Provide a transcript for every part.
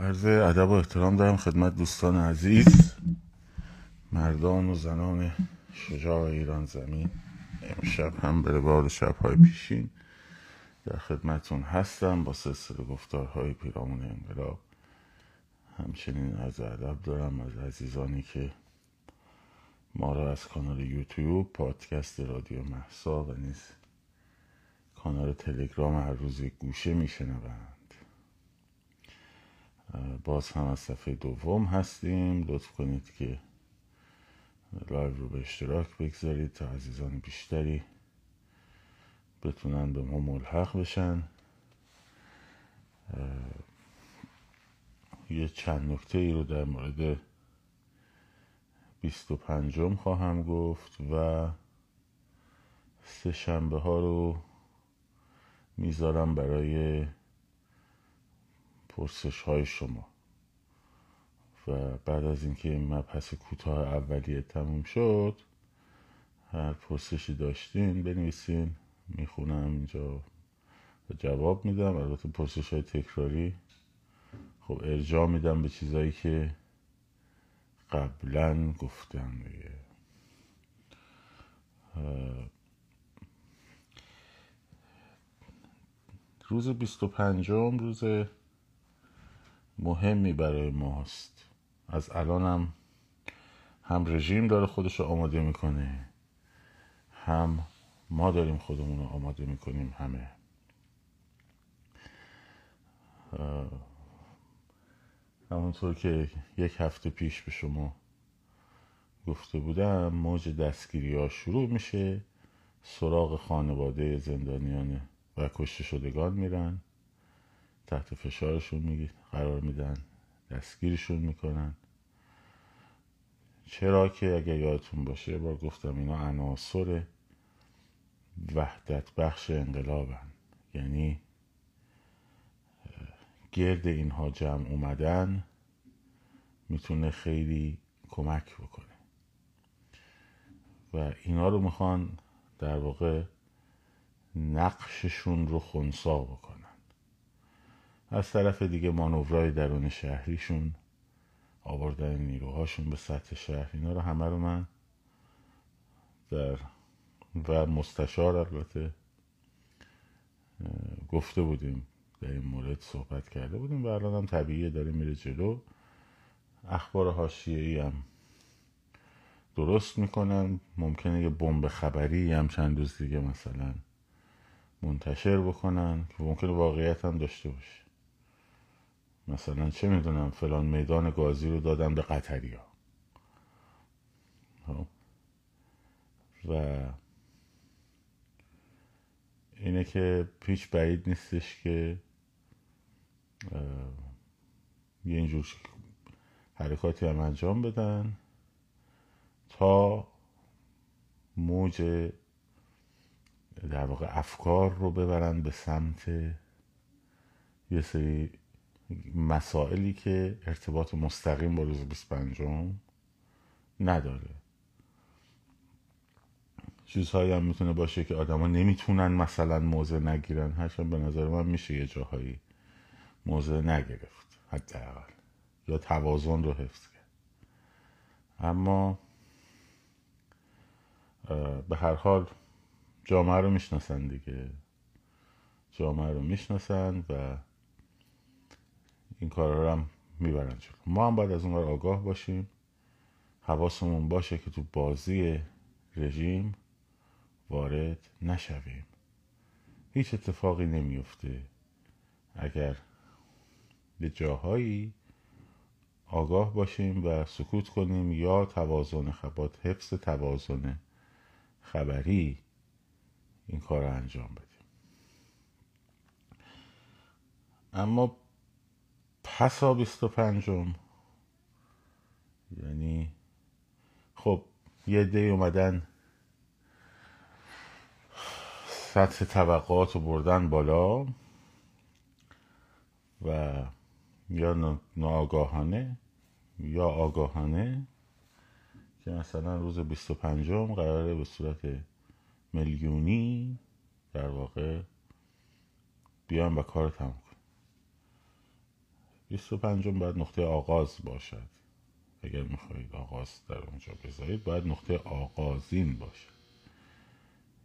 عرض ادب و احترام دارم خدمت دوستان عزیز مردان و زنان شجاع ایران زمین. امشب هم به روال شبهای پیشین در خدمتون هستم با سلسله گفتارهای پیرامون انقلاب. همچنین از ادب دارم از عزیزانی که ما را از کانال یوتیوب پادکست رادیو محسا و نیز کانال تلگرام هر روز گوشه میشنوند. باز هم از صفحه دوم هستیم. لطف کنید که live رو به اشتراک بگذارید تا عزیزان بیشتری بتونن به ما ملحق بشن. یه چند نکته ای رو در مورد بیست و پنجم خواهم گفت و سه شنبه ها رو می‌ذارم برای پرسش های شما. و بعد از اینکه این مبحث کوتاه اولیه تموم شد هر پرسشی داشتین بنویسین می‌خونم اینجا و جواب میدم. البته پرسش های تکراری خب ارجاع میدم به چیزایی که قبلا گفتم دیگه. روز بیست و پنجم روز مهمی برای ماست. از الانم هم رژیم داره خودش رو آماده می‌کنه هم ما داریم خودمون رو آماده می‌کنیم همه. همونطور که یک هفته پیش به شما گفته بودم موج دستگیری ها شروع میشه. سراغ خانواده زندانیان و کشته شدگان میرن. تحت فشارشون قرار میدن دستگیرشون می‌کنن. چرا که اگر یادتون باشه بار گفتم اینا عناصر وحدت بخش انقلابن. یعنی گرد اینها جمع اومدن می‌تونه خیلی کمک بکنه. و اینا رو می‌خوان در واقع نقششون رو خونسا بکنن. از طرف دیگه مانورای درون شهریشون آوردن نیروهاشون به سطح شهر. اینا رو همه رو من در و مستشار البته گفته بودیم در این مورد صحبت کرده بودیم و الان هم طبیعیه داره میره جلو. اخبار حاشیه‌ای هم درست می‌کنن. ممکنه یه بمب خبری هم چند روز دیگه مثلا منتشر بکنن. که ممکنه واقعیت هم داشته باشه. مثلا چه می‌دونم فلان میدان گازی رو دادم به قطری ها خب. و اینه که پیچ بعید نیستش که یه اینجور حرکاتی هم انجام بدن تا موج در واقع افکار رو ببرن به سمت یه سری مسائلی که ارتباط مستقیم با روز 25 نداره. چیزهایی هم می‌تونه باشه که آدما نمی‌تونن مثلا موضع نگیرن. هرچند به نظر من میشه یه جاهایی موضع نگرفت حداقل. یا توازن رو حفظ کرد. اما به هر حال جامعه رو می‌شناسن دیگه. جامعه رو می‌شناسن و این کارا رو هم می‌برن جلو. ما هم باید از اون آگاه باشیم. حواسمون باشه که تو بازی رژیم وارد نشویم. هیچ اتفاقی نمیفته اگر به جاهایی آگاه باشیم و سکوت کنیم یا توازن خبات حفظ توازن خبری این کار رو انجام بدیم. اما پسا بیست و پنجم. یعنی خب یه دی اومدن سطح طبقات رو بردن بالا و یا ناآگاهانه یا آگاهانه که مثلا روز بیست و پنجم قراره به صورت میلیونی در واقع بیان و کار تموم بیست و پنجم باید نقطه آغاز باشد. اگر می‌خواهید آغاز در اونجا بذارید باید نقطه آغازین باشه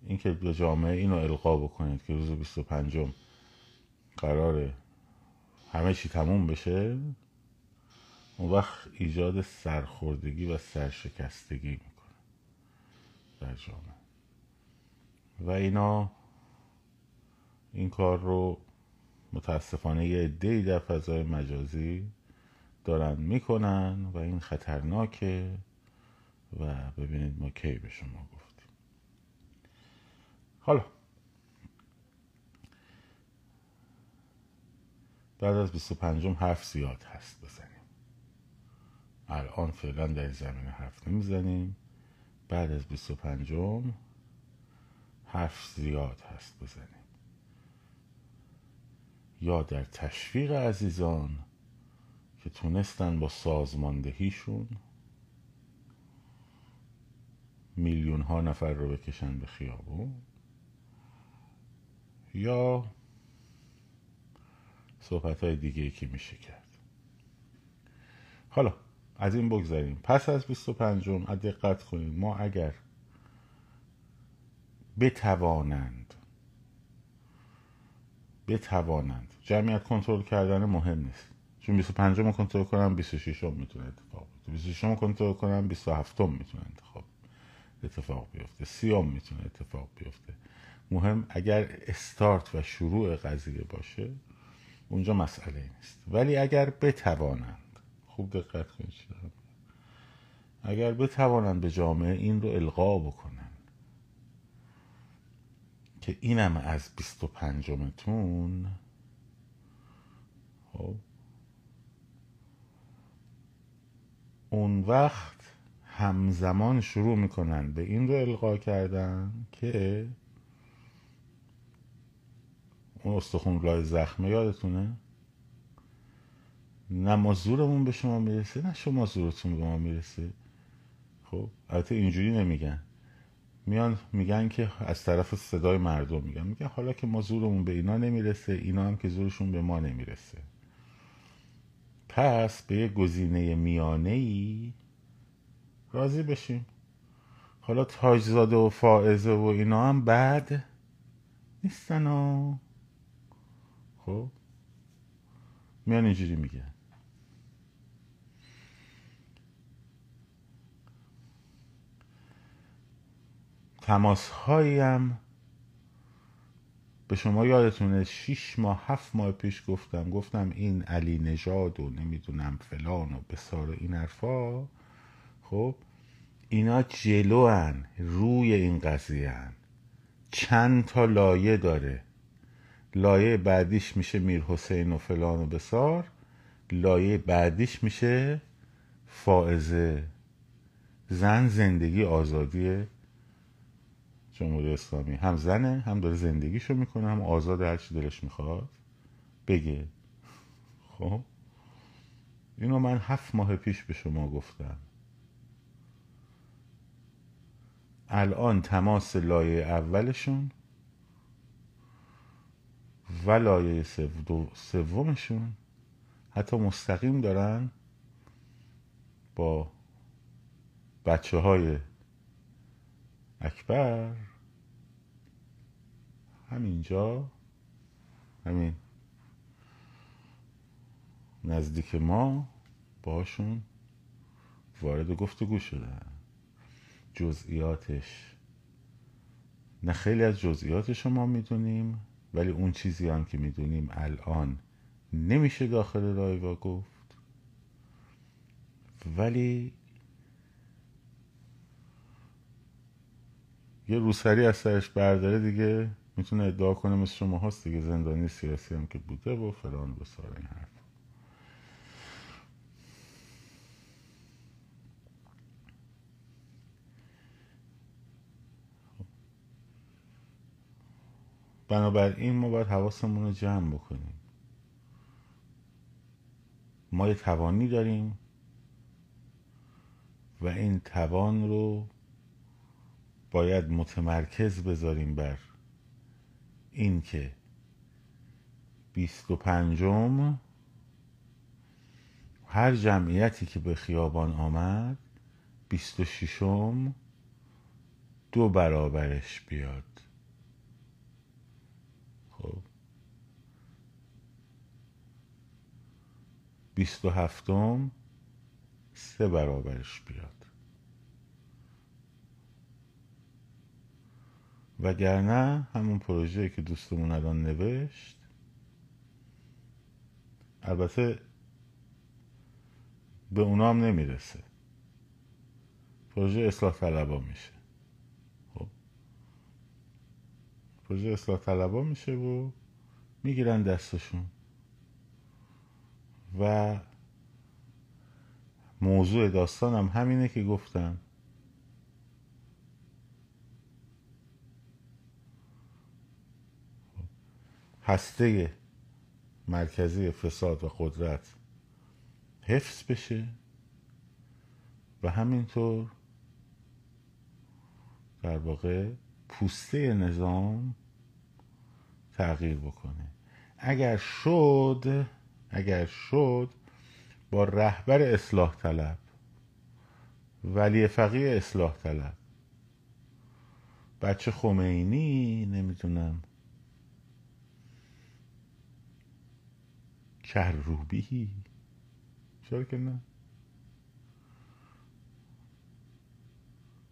اینکه به جامعه اینو القا بکنید که روز 25 قرار همه چی تموم بشه اون وقت ایجاد سرخوردگی و سرشکستگی می‌کنه در جامعه. و اینا این کار رو متاسفانه یه عدهای در فضای مجازی دارن می‌کنن و این خطرناکه و ببینید ما کی به شما گفتیم. حالا بعد از 25 حرف زیاد هست بزنیم. الان فعلا در زمین حرف نمی‌زنیم. بعد از 25 حرف زیاد هست بزنیم. یا در تشویق عزیزان که تونستن با سازماندهیشون میلیون ها نفر رو بکشن به خیابون یا صحبت های دیگه ای که میشه کرد. حالا از این بگذاریم پس از 25 م دقت کنید ما اگر بتوانند بتوانند. جمعیت کنترل کردن مهم نیست. چون 25 م کنترل کنم 26 م می‌تونه اتفاق بیفته. 26 م کنترل کنم 27 م می‌تونه انتخاب اتفاق بیفته. 30 م می‌تونه اتفاق بیفته. مهم اگر استارت و شروع قضیه باشه اونجا مسئله نیست. ولی اگر بتوانند خوب دقت کنید اگر بتوانند به جامعه این رو القا بکنن که اینم از بیست و پنجمتون. خب. اون وقت همزمان شروع می‌کنن به این رو القا کردن که اون استخون لای زخمه یادتونه؟ نه ما زورمون به شما می‌رسه نه شما زورتون به ما می‌رسه. خب البته اینجوری نمیگن. میان میگن که از طرف صدای مردم میگن. میگن حالا که ما زورمون به اینا نمی‌رسه اینا هم که زورشون به ما نمی‌رسه. پس به یه گزینه میانه ای راضی بشیم. حالا تاجزاده و فائزه و اینا هم بد نیستن ها. خب؟ میان اینجوری میگن. تماس هایم به شما یادتونه شیش ماه هفت ماه پیش گفتم گفتم این علی نژاد و نمی‌دونم فلان و بسار و این حرفا. خب اینا جلو هن روی این قضیه هن. چند تا لایه داره. لایه بعدیش میشه میر حسین و فلان و بسار. لایه بعدیش میشه فائزه. زن زندگی آزادی جمهوری اسلامی. هم زنه هم داره زندگیشو می‌کنه هم آزاد هر چی دلش می‌خواد. بگه. خب؟ اینو من هفت ماه پیش به شما گفتم. الان تماس لایه اولشون و لایه سومشون حتی مستقیم دارن با بچه های اکبر. همینجا. همین. نزدیک ما باشون وارد گفتگو شدن جزئیاتش. نه خیلی از جزئیاتش ما می‌دونیم ولی اون چیزی هم که می‌دونیم الان نمیشه داخل رایوا گفت. ولی یه روسری از سرش برداره دیگه می‌تونه ادعا کنه مثل شما هست دیگه زندانی سیاسی هم که بوده و فلان و سار این حرف. بنابراین ما باید حواسمون رو جمع بکنیم. ما یه توانی داریم و این توان رو باید متمرکز بذاریم بر این که بیست و پنجم هر جمعیتی که به خیابان آمد بیست و شیشم دو برابرش بیاد. خب. بیست و هفتم سه برابرش بیاد. وگرنه همون پروژه که دوستمون الان نوشت البته به اونا هم نمی‌رسه. پروژه اصلاح طلبا میشه. خب. پروژه اصلاح طلبا میشه و می‌گیرن دستشون. و موضوع داستانم همینه که گفتم. هسته مرکزی فساد و قدرت حفظ بشه و همینطور در واقع پوسته نظام تغییر بکنه. اگر شد اگر شد با رهبر اصلاح طلب ولی فقیه اصلاح طلب بچه خمینی نمی‌دونم کروبی چرا که نه؟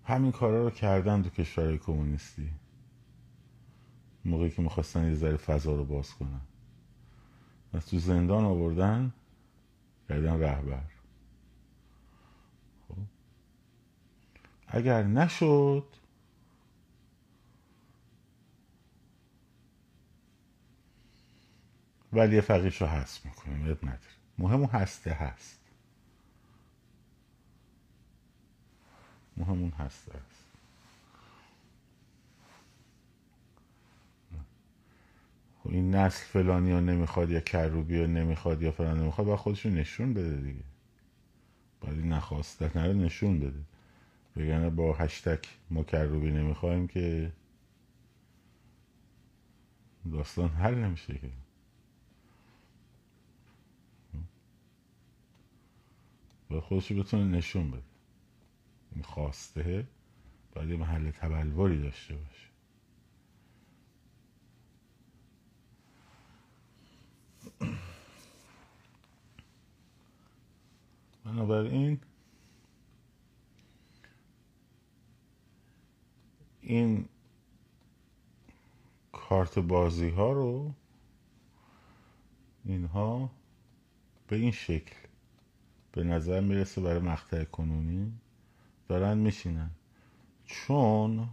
همین کارا رو کردن تو کشورهای کمونیستی. موقعی که می‌خواستن یه ذره فضا رو باز کنن. از تو زندان آوردن کردن رهبر. خب. اگر نشد ولی فقیش رو هست می‌کنیم یاد نداره مهم هسته هست. مهم اون هسته هست. خب این نسل فلانی ها نمی‌خواد یا کروبی ها نمی‌خواد یا فلان نمی‌خواد باید خودشون نشون بده دیگه. باید این نخواستت نره نشون بده. بگنه با هشتک ما کروبی نمی‌خوایم که داستان حل نمیشه که. باید خودشو بتونه نشون بده. این خواسته باید یه محل تبلوری داشته باشه. بنابراین این کارت بازی ها رو اینها به این شکل به نظر می‌رسه برای مقطع کنونی دارن میشینن. چون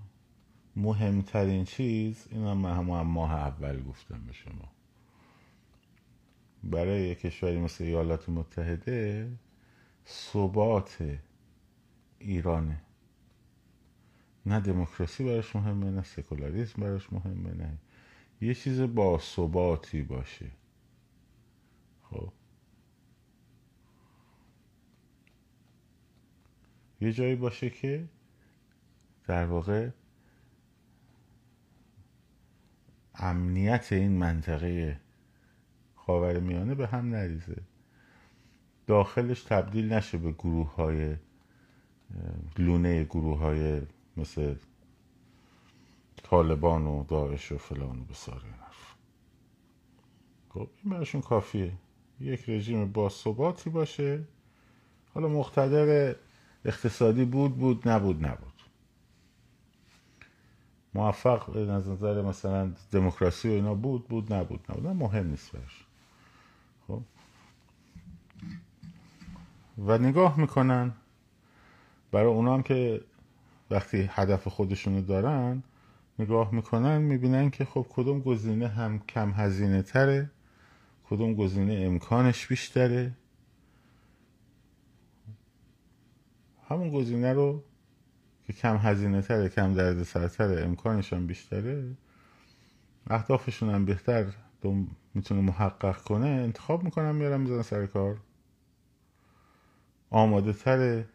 مهمترین چیز این هم همون ماه اول گفتم به شما. برای یک کشوری مثل ایالات متحده ثبات ایرانه. نه دموکراسی براش مهمه نه سکولاریسم براش مهمه نه. یه چیز با ثباتی باشه. خب؟ یه جایی باشه که در واقع امنیت این منطقه خاور میانه به هم نریزه. داخلش تبدیل نشه به گروه های لونه گروه های مثل طالبان و داعش و فلان و بسار خب این براشون کافیه. یک رژیم با ثباتی باشه. حالا مقتدر اقتصادی بود بود نبود نبود. موفق از نظر مثلا دموکراسی و اینا بود بود نبود نبود. مهم نیست برش خب. و نگاه می‌کنن برای اونا هم که وقتی هدف خودشونو دارن نگاه می‌کنن می‌بینن که خب کدوم گزینه هم کم هزینه تره کدوم گزینه امکانش بیشتره. همون گزینه رو که کم هزینه تره کم درد سرتره امکانش هم بیشتره اهدافشون هم بهتر می‌تونه محقق کنه انتخاب می‌کنن میارن می‌زنن سر کار. آماده تره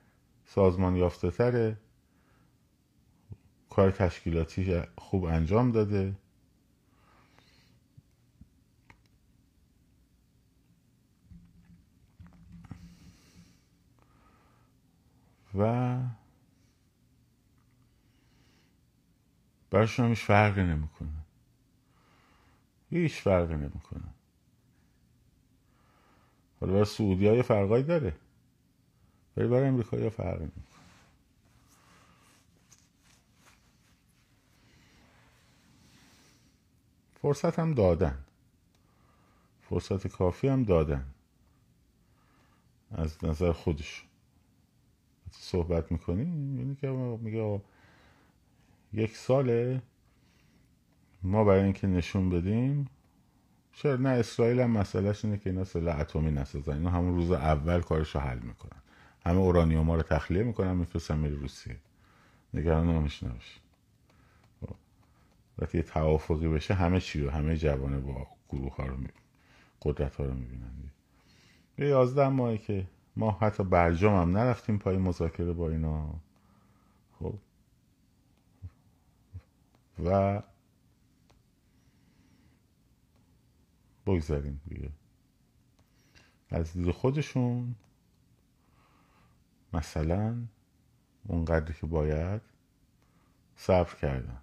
سازمان یافته تره کار تشکیلاتی خوب انجام داده. و براشون هیچ فرقی نمی‌کنه. هیچ فرقی نمی‌کنه. حالا برای سعودی های فرقایی داره. ولی برای امریکایی ها فرقی نمی‌کنه. فرصت هم دادن. فرصت کافی هم دادن. از نظر خودش صحبت می‌کنی؟ میگه که میگه یک ساله ما برای اینکه نشون بدیم چرا نه اسرائیل هم مسئلهش اینه که اینا سلاح اتمی نسازن. اینا همون روز اول کارش رو حل می‌کنن. همه اورانیوم ها رو تخلیه می‌کنن میفرستن میره روسیه. نگران نمیش نباش. خب. وقتی توافقی بشه همه چی رو همه جوانه با گروه ها رو می‌بینن قدرت ها رو می‌بینن. یه یازده ماهی که ما حتی برجام هم نرفتیم پای مذاکره با اینا. خب. و بگذاریم دیگه. از دید خودشون مثلا اونقدر که باید صبر کردن.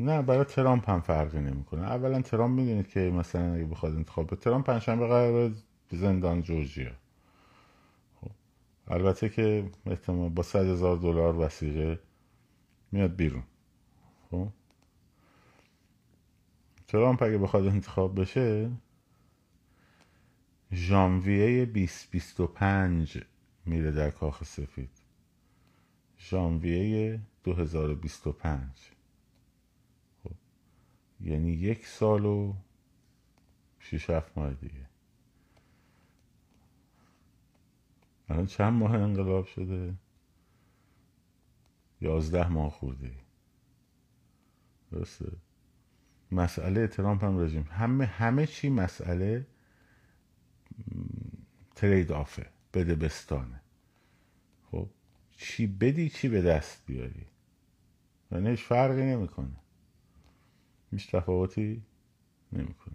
نه برای ترامپ هم فرقی نمی‌کنه اولا ترامپ می‌دونید که مثلا اگه بخواد انتخاب به ترامپ پنجشنبه قرار زندان جورجیا خب. البته که احتمال با صد هزار دلار وسیقه میاد بیرون خب ترامپ اگه بخواد انتخاب بشه ژانویه 2025 میره در کاخ سفید ژانویه 2025 خب. یعنی یک سال و شیش هفت ماه دیگه. الان چند ماه انقلاب شده؟ یازده ماه خورده درسته. مسئله ترامپ هم رژیم. همه همه چی مسئله ترید آفه بده بستانه. خب چی بدی چی به دست بیاری؟ یعنی هیچ فرقی نمی‌کنه. هیچ تفاوتی نمی‌کنه.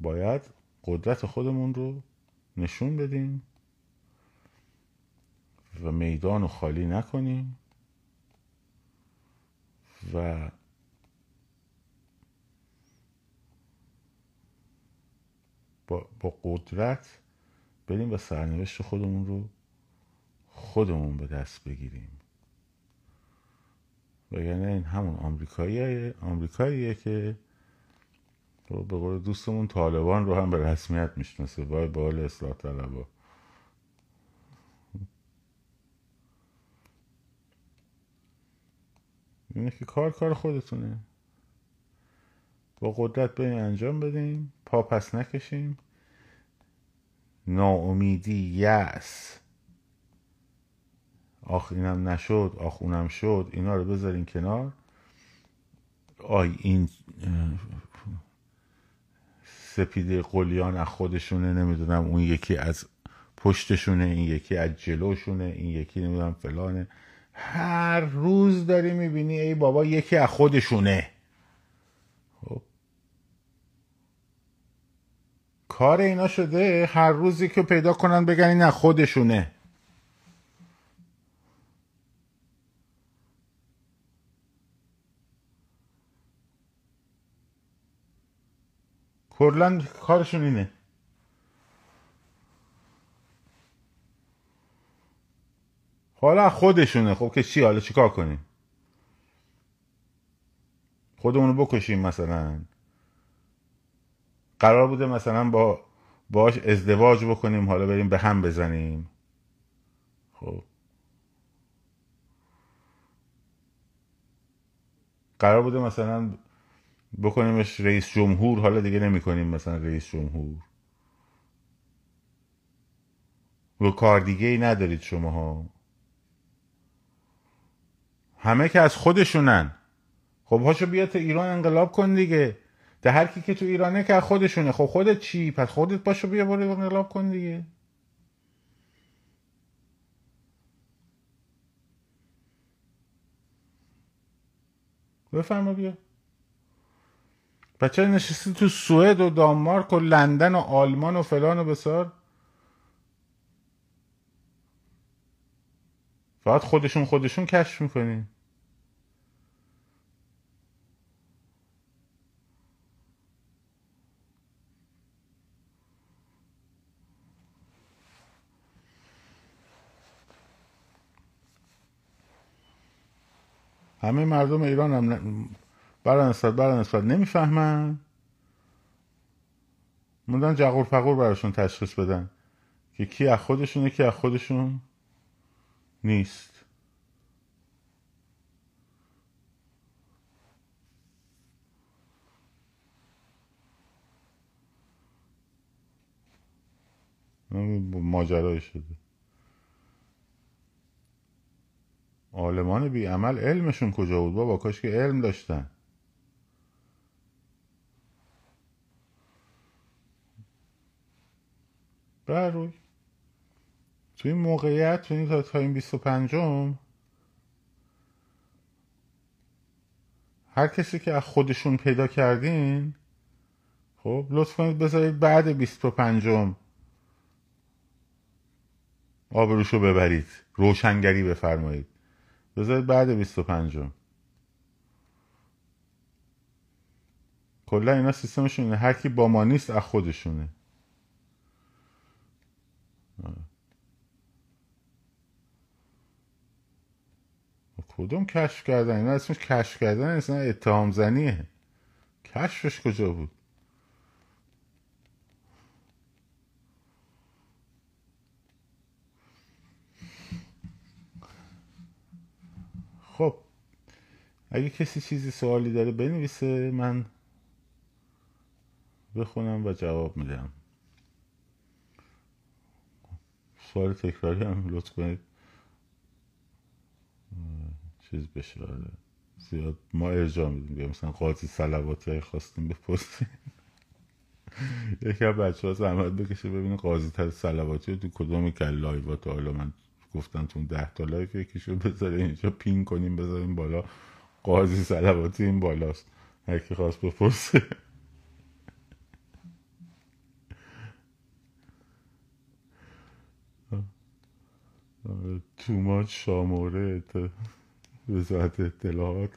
باید قدرت خودمون رو نشون بدیم و میدان رو خالی نکنیم و با, با قدرت بریم و سرنوشت خودمون رو خودمون به دست بگیریم. وگرنه این همون آمریکاییه آمریکاییه که به قول دوستمون طالبان رو هم به رسمیت می‌شناسه. وای بال اصلاح طلبا. اینه که کار کار خودتونه. با قدرت بریم انجام بدیم پا پس نکشیم. ناامیدی یأس. آخ اینم نشد آخ اونم شد اینا رو بذارین کنار. آی این سپیده قلیان از خودشونه نمی‌دونم اون یکی از پشتشونه این یکی از جلوشونه این یکی نمی‌دونم فلانه. هر روز داری می‌بینی ای بابا یکی از خودشونه. خب. کار اینا شده هر روزی که پیدا کنن بگن این از خودشونه. کلا کارشون اینه. حالا خودشونه. خب که چی؟ حالا چیکار کنیم؟ خودمونو بکشیم مثلا. قرار بوده مثلا با باش ازدواج بکنیم حالا بریم به هم بزنیم. خب. قرار بوده مثلا بکنیمش رئیس جمهور حالا دیگه نمی کنیم مثلا رئیس جمهور. و کار دیگه ای ندارید شما ها همه که از خودشونن. خب هاشو بیا تو ایران انقلاب کن دیگه. ده هر کی که تو ایرانه که خودشونه. خب خودت چی؟ پس خودت باشو بیا برو انقلاب کن دیگه. بفرما بیا. بچه نشستی تو سوئد و دانمارک و لندن و آلمان و فلان و بسار؟ فقط خودشون خودشون کشف می‌کنین. همه مردم ایران هم برای نسبت برای نسبت نمی‌فهمن. موندن جغور پغور براشون تشخیص بدن که کی از خودشونه کی از خودشون نیست. ماجرای شده. عالمان بی عمل علمشون کجا بود؟ بابا کاش که علم داشتن. بر روی. تو این موقعیت تو این تا این 25 هر کسی که از خودشون پیدا کردین خب لطف کنید بذارید بعد 25 آبروشو ببرید روشنگری بفرمایید. بذارید بعد 25 کلا اینا سیستمشون هر کی با ما نیست از خودشونه. کدوم کشف کردن؟ اینا اسمش کشف کردن اصلا اتهام زنیه. کشفش کجا بود؟ خب اگه کسی چیزی سوالی داره بنویسه من بخونم و جواب میدم. سوال تکراری هم لطف کنید. چیز بشه آره. زیاد ما ارجاع میدیم مثلا قاضی سلواتی خواستیم بپرسیم. یکی از بچه ها زحمت بکشه ببینه قاضی تر سلواتی تو کدوم که لایوات حالا من گفتن تو ده تا لایف یکیشو بذاره اینجا پین کنیم بذاریم بالا. قاضی سلواتی این بالاست. هر کی خواست بپرسه. توماچ شاموره وزارت اطلاعات.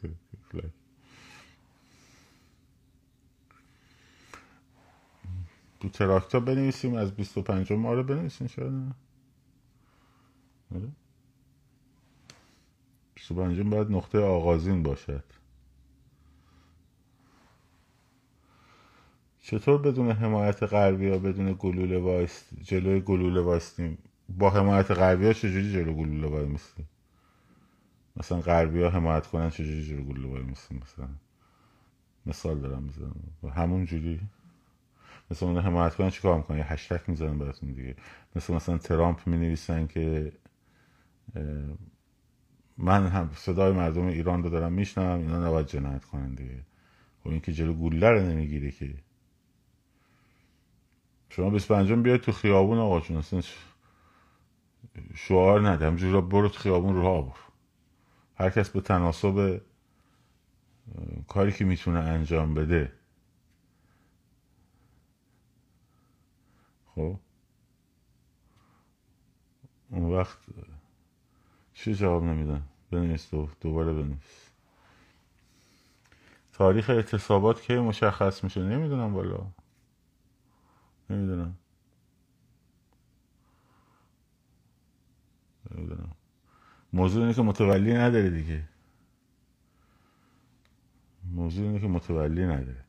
تو تراکتا بنویسیم از 25 ما رو بنویسیم شاید نه؟ 25 باید نقطه آغازین باشد. چطور بدون حمایت غربی ها بدون گلوله وایست جلوی گلوله وایستیم؟ با حمایت غربی ها چجوری جلو گلوله وای میستیم مثلا غربی ها حمایت کنن چجوری جلو گلوله وای میستیم مثلا مثال دارم می‌زنم همون جوری مثل اون حمایت کنن چیکار می‌کنن؟ یه هشتک می‌زنن براتون دیگه. مثل مثلا ترامپ می نویسن که من هم صدای مردم ایران رو دارم میشنم اینا نباید جنایت کنن دیگه. خب این که جلو گوله رو نمی‌گیره که. شما 25 بیاید تو خیابون آقا چون شعار نده همجور تو خیابون رو برو هر کس به تناسب کاری که می‌تونه انجام بده. خب؟ اون وقت چی جواب نمیدن؟ بنویس دو دوباره بنویس. تاریخ اعتصابات کی مشخص میشه؟ نمی‌دونم بالا نمی‌دونم. نمی‌دونم. موضوع اینه که متولی نداره دیگه. موضوع اینه که متولی نداره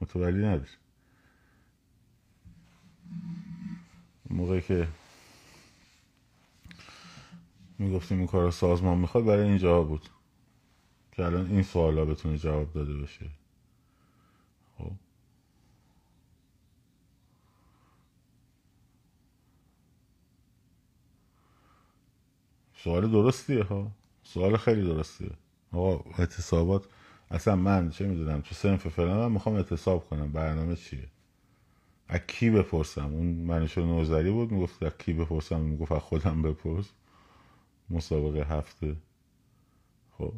متولی نداره موقعی که می‌گفتیم این کار سازمان می‌خواد برای این جواب بود. که الان این سوالا بتونه جواب داده بشه. سوال درستیه ها؟ سوال خیلی درستیه. آقا اعتصابات اصلا من چه می‌دونم تو سنف فلانم می‌خوام اعتصاب کنم. برنامه چیه؟ از کی بپرسم؟ اون منشو نوزری بود می‌گفت از کی بپرسم؟ می‌گفت از خودم بپرس. مسابقه هفته. خب.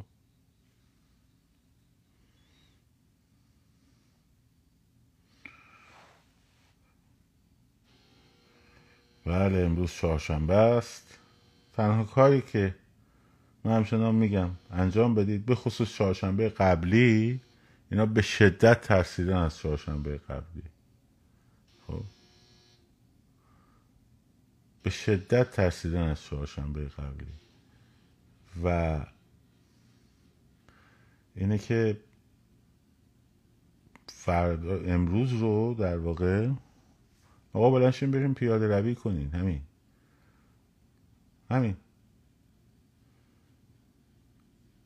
بله امروز چهارشنبه است. تنها کاری که من همچنان میگم انجام بدید. به خصوص چهارشنبه قبلی اینا به شدت ترسیدن از چهارشنبه قبلی. خب. به شدت ترسیدن از چهارشنبه قبلی. و اینه که فردا امروز رو در واقع آقا بلنشین بریم پیاده روی کنین. همین. همین.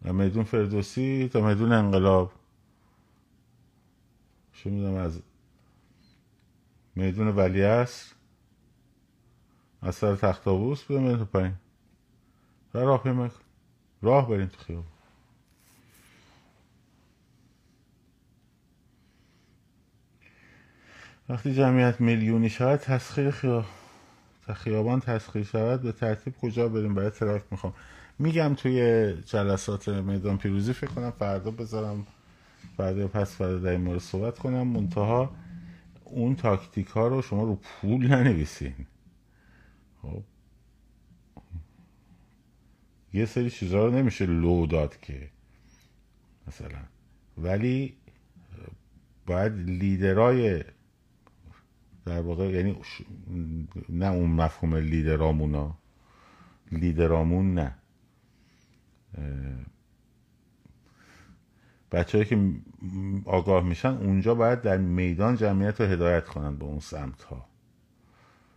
و میدون فردوسی تا میدون انقلاب. شو می‌دونم از میدون ولی از سر تخت آبوس بودم پایین. راه پیمک راه بریم تو خیابون. وقتی جمعیت میلیونی شود تسخیر خیابان خیابان تسخیر شود به ترتیب کجا بریم؟ برای تراکت می‌خوام. میگم توی جلسات میدان پیروزی فکر کنم فردا بذارم. فردا پس فردا در این مورد صحبت کنم. منتها اون تاکتیک ها رو شما رو پل ننویسین. خب. یه سری چیزها رو نمیشه لو داد که. مثلا. ولی باید لیدرای در واقع یعنی نه اون مفهوم لیدرامونا لیدرامون نه. بچه که آگاه میشن اونجا باید در میدان جمعیت رو هدایت کنن به اون سمت ها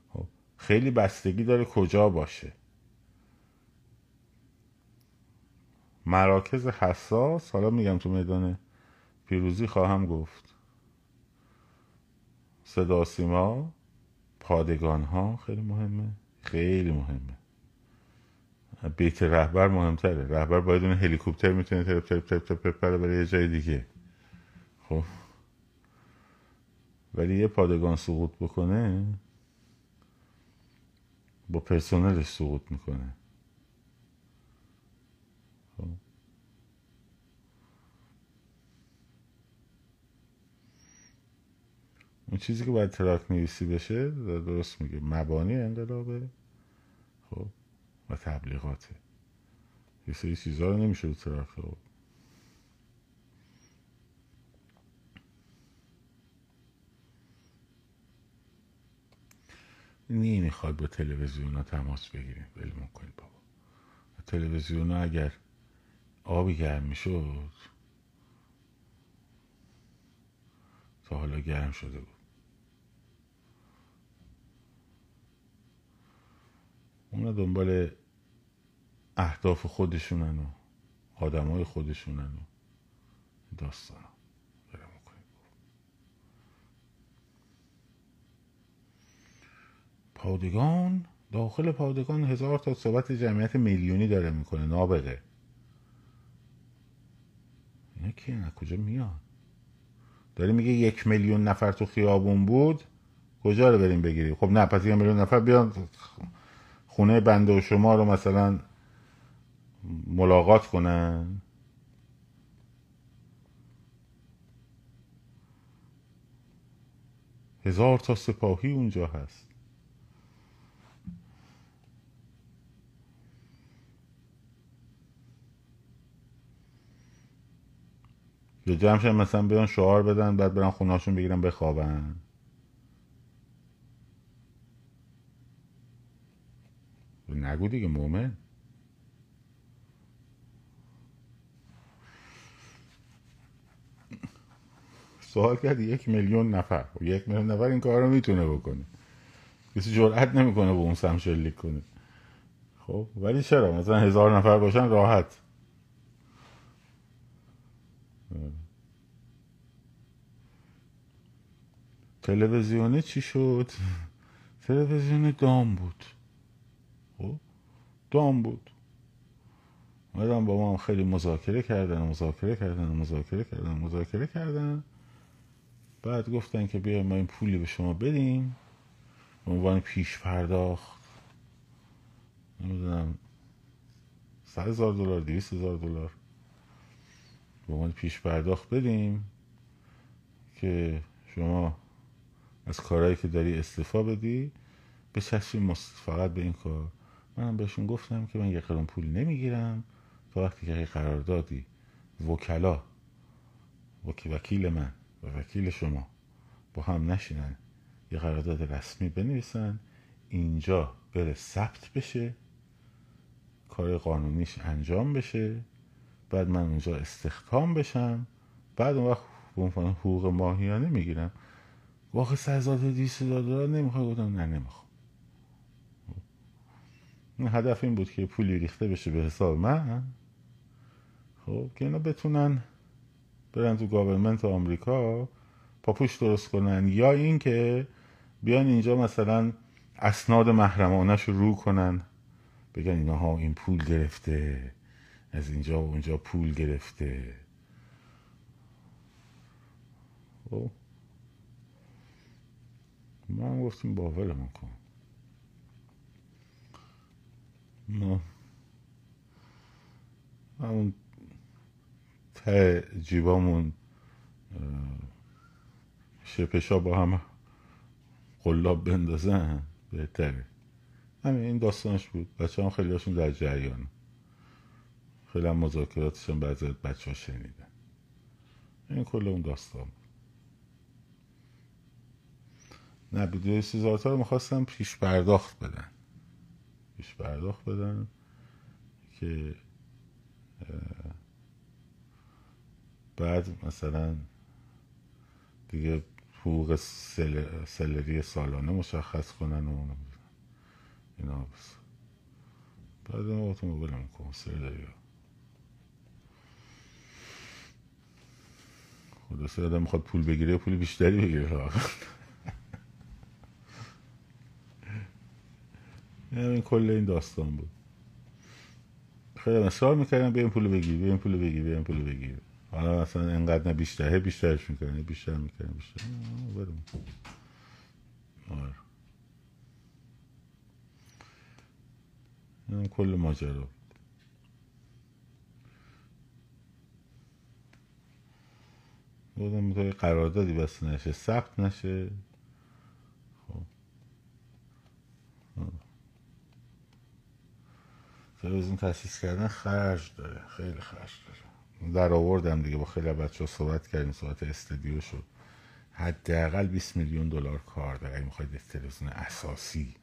خب، خیلی بستگی داره کجا باشه. مراکز حساس حالا میگم تو میدان پیروزی خواهم گفت. صدا سیما پادگان ها خیلی مهمه خیلی مهمه. بیت رهبر مهمتره. رهبر باید اون هلیکوپتر می‌تونه ترپ ترپ ترپ ترپ برای یه جای دیگه. خب. ولی یه پادگان سقوط بکنه با پرسنلش سقوط می‌کنه. اون چیزی که باید تراکت نویسی بشه درست میگه. مبانی انقلابه. خب و تبلیغاته. یه سری چیزها رو نمیشه رو تراکت رو می‌خواد با تلویزیون ها تماس بگیریم. بلمون کنید بابا. تلویزیون ها اگر آبی گرم می‌شد تا حالا گرم شده بود. اونا دنبال اهداف خودشونن و آدمای خودشونن و داستان پادگان داخل پادگان هزار تا صحبت جمعیت میلیونی داره می‌کنه نابغه. اینا کیه کجا میاد داره میگه یک میلیون نفر تو خیابون بود کجا رو بریم بگیریم؟ خب نه پس یک میلیون نفر بیان. خونه بنده و شما رو مثلا ملاقات کنن؟ هزار تا سپاهی اونجا هست. یا جمعشن مثلا بیان شعار بدن بعد برن خونهاشون بگیرن بخوابن. نگو دیگه مومن. سوال کرد یک میلیون نفر. و یک میلیون نفر این کار رو می‌تونه بکنه. کسی جرأت نمی‌کنه به اون سم شلیک کنه. خب ولی چرا؟ مثلا هزار نفر باشن راحت. تلویزیونی چی شد؟ تلویزیون دام بود. خب دام بود. اومدن با ما خیلی مذاکره کردن مذاکره کردن مذاکره کردن مذاکره کردن. بعد گفتن که بیایم ما این پولی به شما بدیم. به عنوان پیش پرداخت. نمی‌دونم صد هزار دلار دویست هزار دلار به عنوان پیش پرداخت بدیم که شما از کارهایی که داری استفا بدی بچسبیم فقط به این کار. منم بهشون گفتم که من یه قرون پول نمی‌گیرم. تا وقتی که قراردادی وکلا وکیل من و وکیل شما با هم نشینن یه قرارداد رسمی بنویسن اینجا بره ثبت بشه کار قانونیش انجام بشه بعد من اونجا استخدام بشم بعد اون وقت حقوق ماهیانه می‌گیرم. واقع سه هزار دیست دلار نمی‌خوای؟ گفتم نه نمی‌خوام. هدف این بود که پولی ریخته بشه به حساب من خب که اینا بتونن برن تو گاورمنت آمریکا پاپوش درست کنن. یا اینکه بیان اینجا مثلا اسناد محرمانش رو رو کنن. بگن اینا ها این پول گرفته از اینجا و اونجا پول گرفته. خب. ما گفتیم باورمون کن. ما اون ته جیبامون شپشا با هم قلاب بندازن بهتره همین این داستانش بود بچه هم خیلی هاشون در جریان خیلی هم مذاکراتشون بعضی بچه ها شنیدن این کل اون داستان بود نه بیدوی سیزارتا رو می‌خواستم پیش پرداخت بدن پیش پرداخت بدن که بعد مثلا دیگه حقوق سل... سلری سالانه مشخص کنن و اینا. بس بعد ما اتومبیل هم کنسر داری؟ خدا سه آدم می‌خواد پول بگیره پول بیشتری بگیره. این کل این داستان بود. خیلی اصرار می‌کردن این پول بگیر این پول بگیر این پول بگیر. حالا مثلا انقدر نه بیشتره بیشترش می‌کنه بیشتر می‌کنه بیشتر. برم آره. این کل ماجرا. بودم تو قراردادی بس نشه ثبت نشه. تلویزیون تاسیس کردن خرج داره خیلی خرج داره. در آوردم دیگه با خیلی بچه ها صحبت کردیم صحبت استدیو شد. حداقل 20 میلیون دلار کار داره اگه می‌خواید تلویزیون اساسی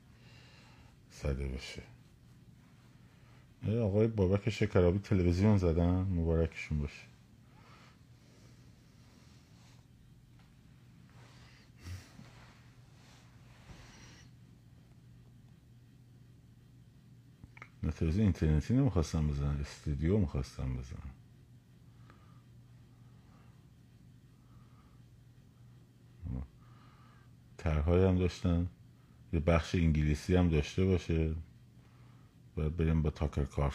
زده بشه. آقای بابک شکرابی تلویزیون زدن؟ مبارکشون باشه. نه تلویزیون اینترنتی نمی‌خواستم بزنم استودیو می‌خواستم بزنم ترهای هم داشتن یه بخش انگلیسی هم داشته باشه باید بریم با تاکر کارس.